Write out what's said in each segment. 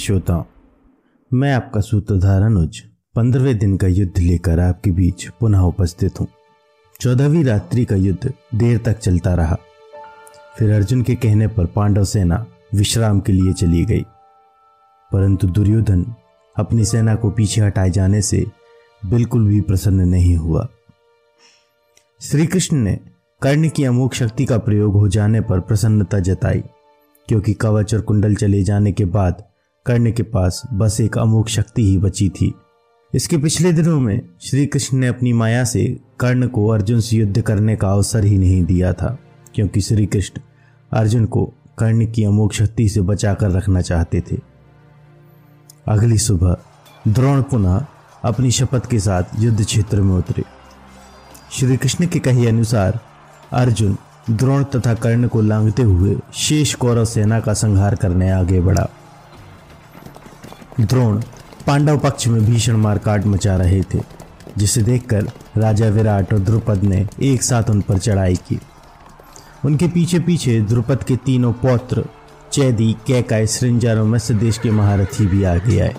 श्रोताओं, मैं आपका सूत्रधार अनुज, पंद्रहवें दिन का युद्ध लेकर आपके बीच पुनः उपस्थित हूँ। चौदहवीं रात्रि का युद्ध देर तक चलता रहा। फिर अर्जुन के कहने पर पांडव सेना विश्राम के लिए चली गई। परंतु दुर्योधन अपनी सेना को पीछे हटाए जाने से बिल्कुल भी प्रसन्न नहीं हुआ। श्री कृष्ण ने कर्ण की अमोक शक्ति का प्रयोग हो जाने पर प्रसन्नता जताई, क्योंकि कवच और कुंडल चले जाने के बाद कर्ण के पास बस एक अमोक शक्ति ही बची थी। इसके पिछले दिनों में श्री कृष्ण ने अपनी माया से कर्ण को अर्जुन से युद्ध करने का अवसर ही नहीं दिया था, क्योंकि श्री कृष्ण अर्जुन को कर्ण की अमोक शक्ति से बचाकर रखना चाहते थे। अगली सुबह द्रोण पुनः अपनी शपथ के साथ युद्ध क्षेत्र में उतरे। श्री कृष्ण के कहे अनुसार अर्जुन द्रोण तथा कर्ण को लांघते हुए शेष कौरव सेना का संहार करने आगे बढ़ा। द्रोण पांडव पक्ष में भीषण मारकाट मचा रहे थे, जिसे देखकर राजा विराट और द्रुपद ने एक साथ उन पर चढ़ाई की। उनके पीछे पीछे द्रुपद के तीनों पौत्र, चैदी कैकाय सृंजर और मत्स्य देश के महारथी भी आगे आए।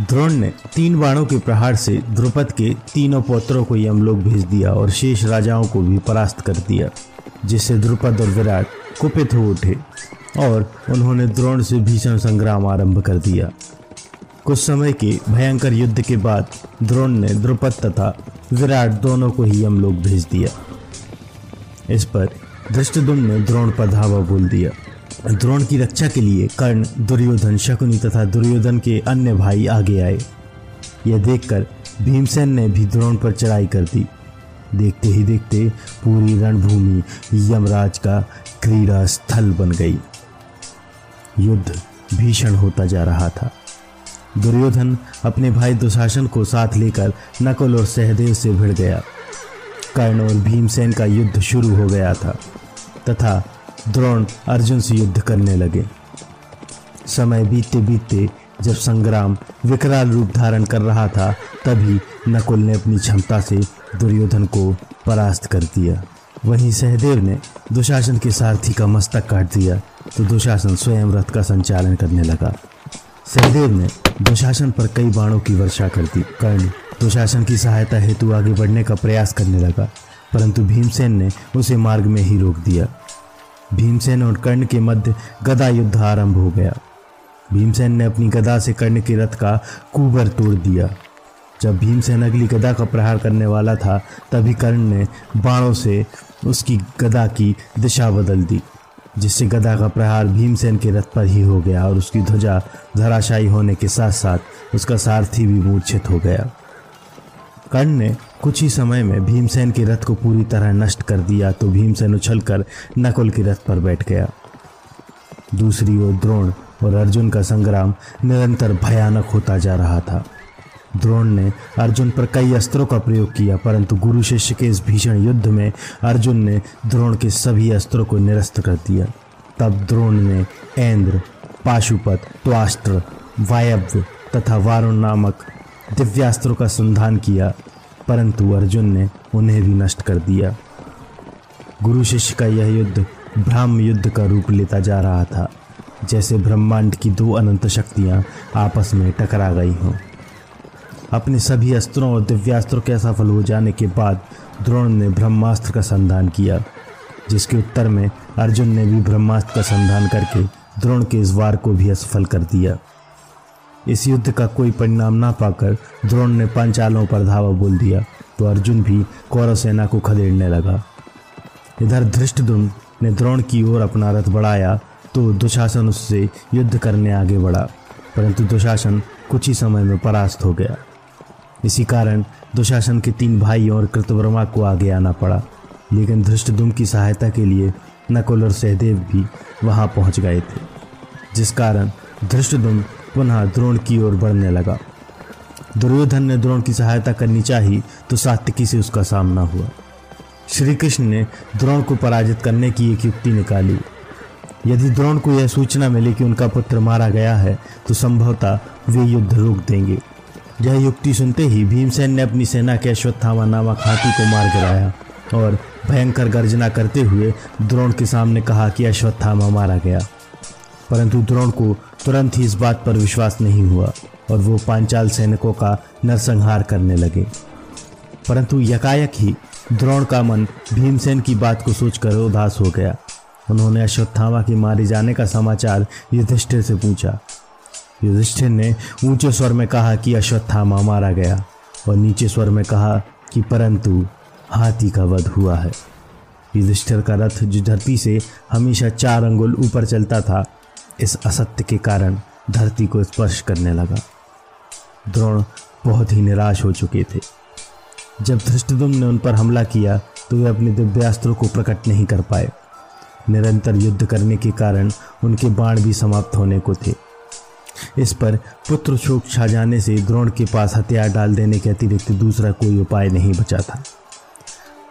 द्रोण ने तीन बाणों के प्रहार से द्रुपद के तीनों पौत्रों को यमलोक भेज दिया और शेष राजाओं को भी परास्त कर दिया, जिससे द्रुपद और विराट कुपित हो उठे। और उन्होंने द्रोण से भीषण संग्राम आरंभ कर दिया। कुछ समय के भयंकर युद्ध के बाद द्रोण ने द्रुपद तथा विराट दोनों को ही यमलोक भेज दिया। इस पर धृष्टदुम ने द्रोण पर धावा बोल दिया। द्रोण की रक्षा के लिए कर्ण, दुर्योधन, शकुनी तथा दुर्योधन के अन्य भाई आगे आए। यह देखकर भीमसेन ने भी द्रोण पर चढ़ाई कर दी। देखते ही देखते पूरी रणभूमि यमराज का क्रीड़ा स्थल बन गई। युद्ध भीषण होता जा रहा था। दुर्योधन अपने भाई दुशासन को साथ लेकर नकुल और सहदेव से भिड़ गया। कर्ण और भीमसेन का युद्ध शुरू हो गया था, तथा द्रोण अर्जुन से युद्ध करने लगे। समय बीतते बीतते जब संग्राम विकराल रूप धारण कर रहा था, तभी नकुल ने अपनी क्षमता से दुर्योधन को परास्त कर दिया। वहीं सहदेव ने दुशासन के सारथी का मस्तक काट दिया। तो दुशासन स्वयं रथ का संचालन करने लगा। सहदेव ने दुशासन पर कई बाणों की वर्षा कर दी, कर्ण दुशासन की सहायता हेतु आगे बढ़ने का प्रयास करने लगा, परंतु भीमसेन ने उसे मार्ग में ही रोक दिया। भीमसेन और कर्ण के मध्य गदा युद्ध आरंभ हो गया। भीमसेन ने अपनी गदा से कर्ण के रथ का कुबर तोड़ दिया। जब भीमसेन अगली गदा का प्रहार करने वाला था, तभी कर्ण ने बाणों से उसकी गदा की दिशा बदल दी। जिससे गदा का प्रहार भीमसेन के रथ पर ही हो गया और उसकी ध्वजा धराशायी होने के साथ साथ उसका सारथी भी मूर्छित हो गया। कर्ण ने कुछ ही समय में भीमसेन के रथ को पूरी तरह नष्ट कर दिया तो भीमसेन उछलकर नकुल के रथ पर बैठ गया। दूसरी ओर द्रोण और अर्जुन का संग्राम निरंतर भयानक होता जा रहा था। द्रोण ने अर्जुन पर कई अस्त्रों का प्रयोग किया, परंतु गुरु शिष्य के इस भीषण युद्ध में अर्जुन ने द्रोण के सभी अस्त्रों को निरस्त कर दिया। तब द्रोण ने ऐन्द्र पाशुपत, त्वास्त्र, वायव्य तथा वारुण नामक दिव्यास्त्रों का संधान किया, परंतु अर्जुन ने उन्हें भी नष्ट कर दिया। गुरु शिष्य का यह युद्ध ब्रह्म युद्ध का रूप लेता जा रहा था, जैसे ब्रह्मांड की दो अनंत शक्तियाँ आपस में टकरा गई हों। अपने सभी अस्त्रों और दिव्यास्त्रों के असफल हो जाने के बाद द्रोण ने ब्रह्मास्त्र का संधान किया, जिसके उत्तर में अर्जुन ने भी ब्रह्मास्त्र का संधान करके द्रोण के इस वार को भी असफल कर दिया। इस युद्ध का कोई परिणाम ना पाकर द्रोण ने पांचालों पर धावा बोल दिया तो अर्जुन भी कौरव सेना को खदेड़ने लगा। इधर धृष्टदुम ने द्रोण की ओर अपना रथ बढ़ाया तो दुशासन उससे युद्ध करने आगे बढ़ा, परंतु दुशासन कुछ ही समय में परास्त हो गया। इसी कारण दुशासन के तीन भाइयों और कृतवर्मा को आगे आना पड़ा। लेकिन धृष्टदुम की सहायता के लिए नकुल और सहदेव भी वहाँ पहुँच गए थे, जिस कारण धृष्टदुम पुनः द्रोण की ओर बढ़ने लगा। दुर्योधन ने द्रोण की सहायता करनी चाहिए तो सात्विकी से उसका सामना हुआ। श्री कृष्ण ने द्रोण को पराजित करने की एक युक्ति निकाली। यदि द्रोण को यह सूचना मिले कि उनका पुत्र मारा गया है तो संभवतः वे युद्ध रोक देंगे। यह युक्ति सुनते ही भीमसेन ने अपनी सेना के अश्वत्थामा नामक हाथी को मार गिराया और भयंकर गर्जना करते हुए द्रोण के सामने कहा कि अश्वत्थामा मारा गया। परंतु द्रोण को तुरंत ही इस बात पर विश्वास नहीं हुआ और वो पांचाल सैनिकों का नरसंहार करने लगे। परंतु यकायक ही द्रोण का मन भीमसेन की बात को सोचकर उदास हो गया। उन्होंने अश्वत्थामा के मारे जाने का समाचार युधिष्ठिर से पूछा। युधिष्ठिर ने ऊँचे स्वर में कहा कि अश्वत्थामा मारा गया और नीचे स्वर में कहा कि परंतु हाथी का वध हुआ है। युधिष्ठिर का रथ जो धरती से हमेशा चार अंगुल ऊपर चलता था, इस असत्य के कारण धरती को स्पर्श करने लगा। द्रोण बहुत ही निराश हो चुके थे। जब धृष्टदुम ने उन पर हमला किया तो वे अपने दिव्यास्त्रों को प्रकट नहीं कर पाए। निरंतर युद्ध करने के कारण उनके बाण भी समाप्त होने को थे। इस पर पुत्र शोक छा जाने से द्रोण के पास हथियार डाल देने के अतिरिक्त दूसरा कोई उपाय नहीं बचा था।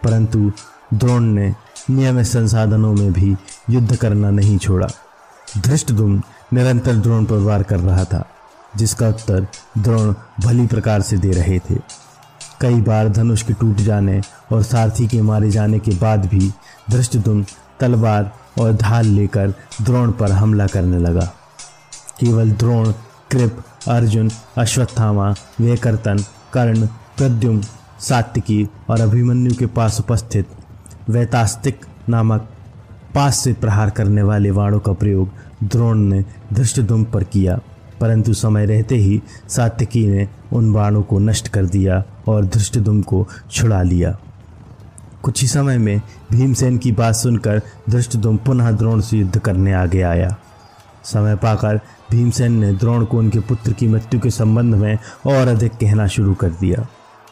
परंतु द्रोण ने नियमित संसाधनों में भी युद्ध करना नहीं छोड़ा। धृष्टदुम निरंतर द्रोण पर वार कर रहा था, जिसका उत्तर द्रोण भली प्रकार से दे रहे थे। कई बार धनुष के टूट जाने और सारथी के मारे जाने के बाद भी धृष्टदुम तलवार और ढाल लेकर द्रोण पर हमला करने लगा। केवल द्रोण, कृप, अर्जुन, अश्वत्थामा वेकर्तन कर्ण प्रद्युम सात्विकी और अभिमन्यु के पास उपस्थित वैतास्तिक नामक पास से प्रहार करने वाले वाणों का प्रयोग द्रोण ने धृष्टदुम पर किया, परंतु समय रहते ही सात्विकी ने उन बाणों को नष्ट कर दिया और धृष्टदुम को छुड़ा लिया। कुछ ही समय में भीमसेन की बात सुनकर धृष्टदुम पुनः द्रोण से युद्ध करने आगे आया। समय पाकर भीमसेन ने द्रोण को उनके पुत्र की मृत्यु के संबंध में और अधिक कहना शुरू कर दिया,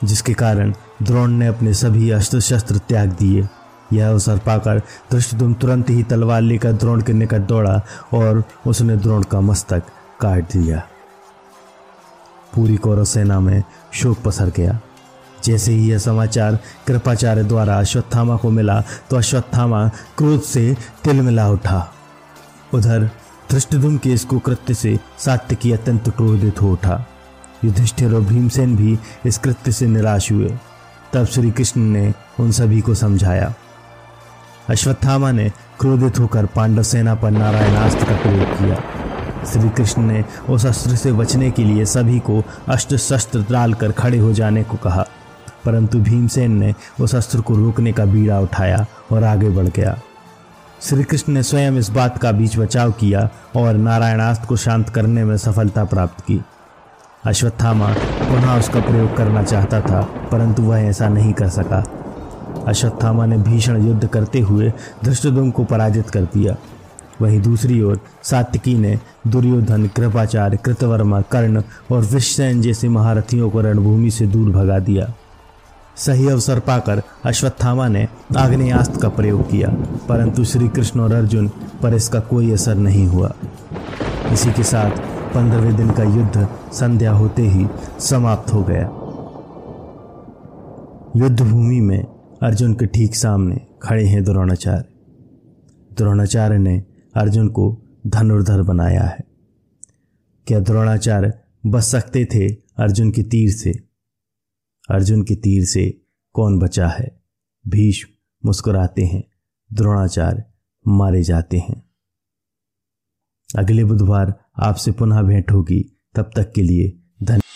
जिसके कारण द्रोण ने अपने सभी अस्त्र शस्त्र त्याग दिए। यह अवसर पाकर धृष्टदुम तुरंत ही तलवार लेकर द्रोण के निकट दौड़ा और उसने द्रोण का मस्तक काट दिया। पूरी कौरव सेना में शोक पसर गया। जैसे ही यह समाचार कृपाचार्य द्वारा अश्वत्थामा को मिला तो अश्वत्थामा क्रोध से तिलमिला उठा। उधर धृष्टधुम के इस कुकृत्य से सात्यकी अत्यंत क्रोधित हो उठा। युधिष्ठिर और भीमसेन भी इस कृत्य से निराश हुए। तब श्री कृष्ण ने उन सभी को समझाया। अश्वत्थामा ने क्रोधित होकर पांडव सेना पर नारायणास्त्र का प्रयोग किया। श्री कृष्ण ने उस अस्त्र से बचने के लिए सभी को अष्ट शस्त्र डालकर खड़े हो जाने को कहा। परंतु भीमसेन ने उस अस्त्र को रोकने का बीड़ा उठाया और आगे बढ़ गया। श्री कृष्ण ने स्वयं इस बात का बीच बचाव किया और नारायणास्त्र को शांत करने में सफलता प्राप्त की। अश्वत्थामा पुनः उसका प्रयोग करना चाहता था, परंतु वह ऐसा नहीं कर सका। अश्वत्थामा ने भीषण युद्ध करते हुए धृष्टदुम को पराजित कर दिया। वहीं दूसरी ओर सात्विकी ने दुर्योधन, कृपाचार्य, कृतवर्मा, कर्ण और विश्वसेन जैसे महारथियों को रणभूमि से दूर भगा दिया। सही अवसर पाकर अश्वत्थामा ने आग्नेयास्त्र का प्रयोग किया, परंतु श्री कृष्ण और अर्जुन पर इसका कोई असर नहीं हुआ। इसी के साथ पंद्रहवें दिन का युद्ध संध्या होते ही समाप्त हो गया। युद्ध भूमि में अर्जुन के ठीक सामने खड़े हैं द्रोणाचार्य। द्रोणाचार्य ने अर्जुन को धनुर्धर बनाया है। क्या द्रोणाचार्य बच सकते थे अर्जुन के तीर से? अर्जुन के तीर से कौन बचा है? भीष्म मुस्कुराते हैं, द्रोणाचार्य मारे जाते हैं। अगले बुधवार आपसे पुनः भेंट होगी, तब तक के लिए धन्यवाद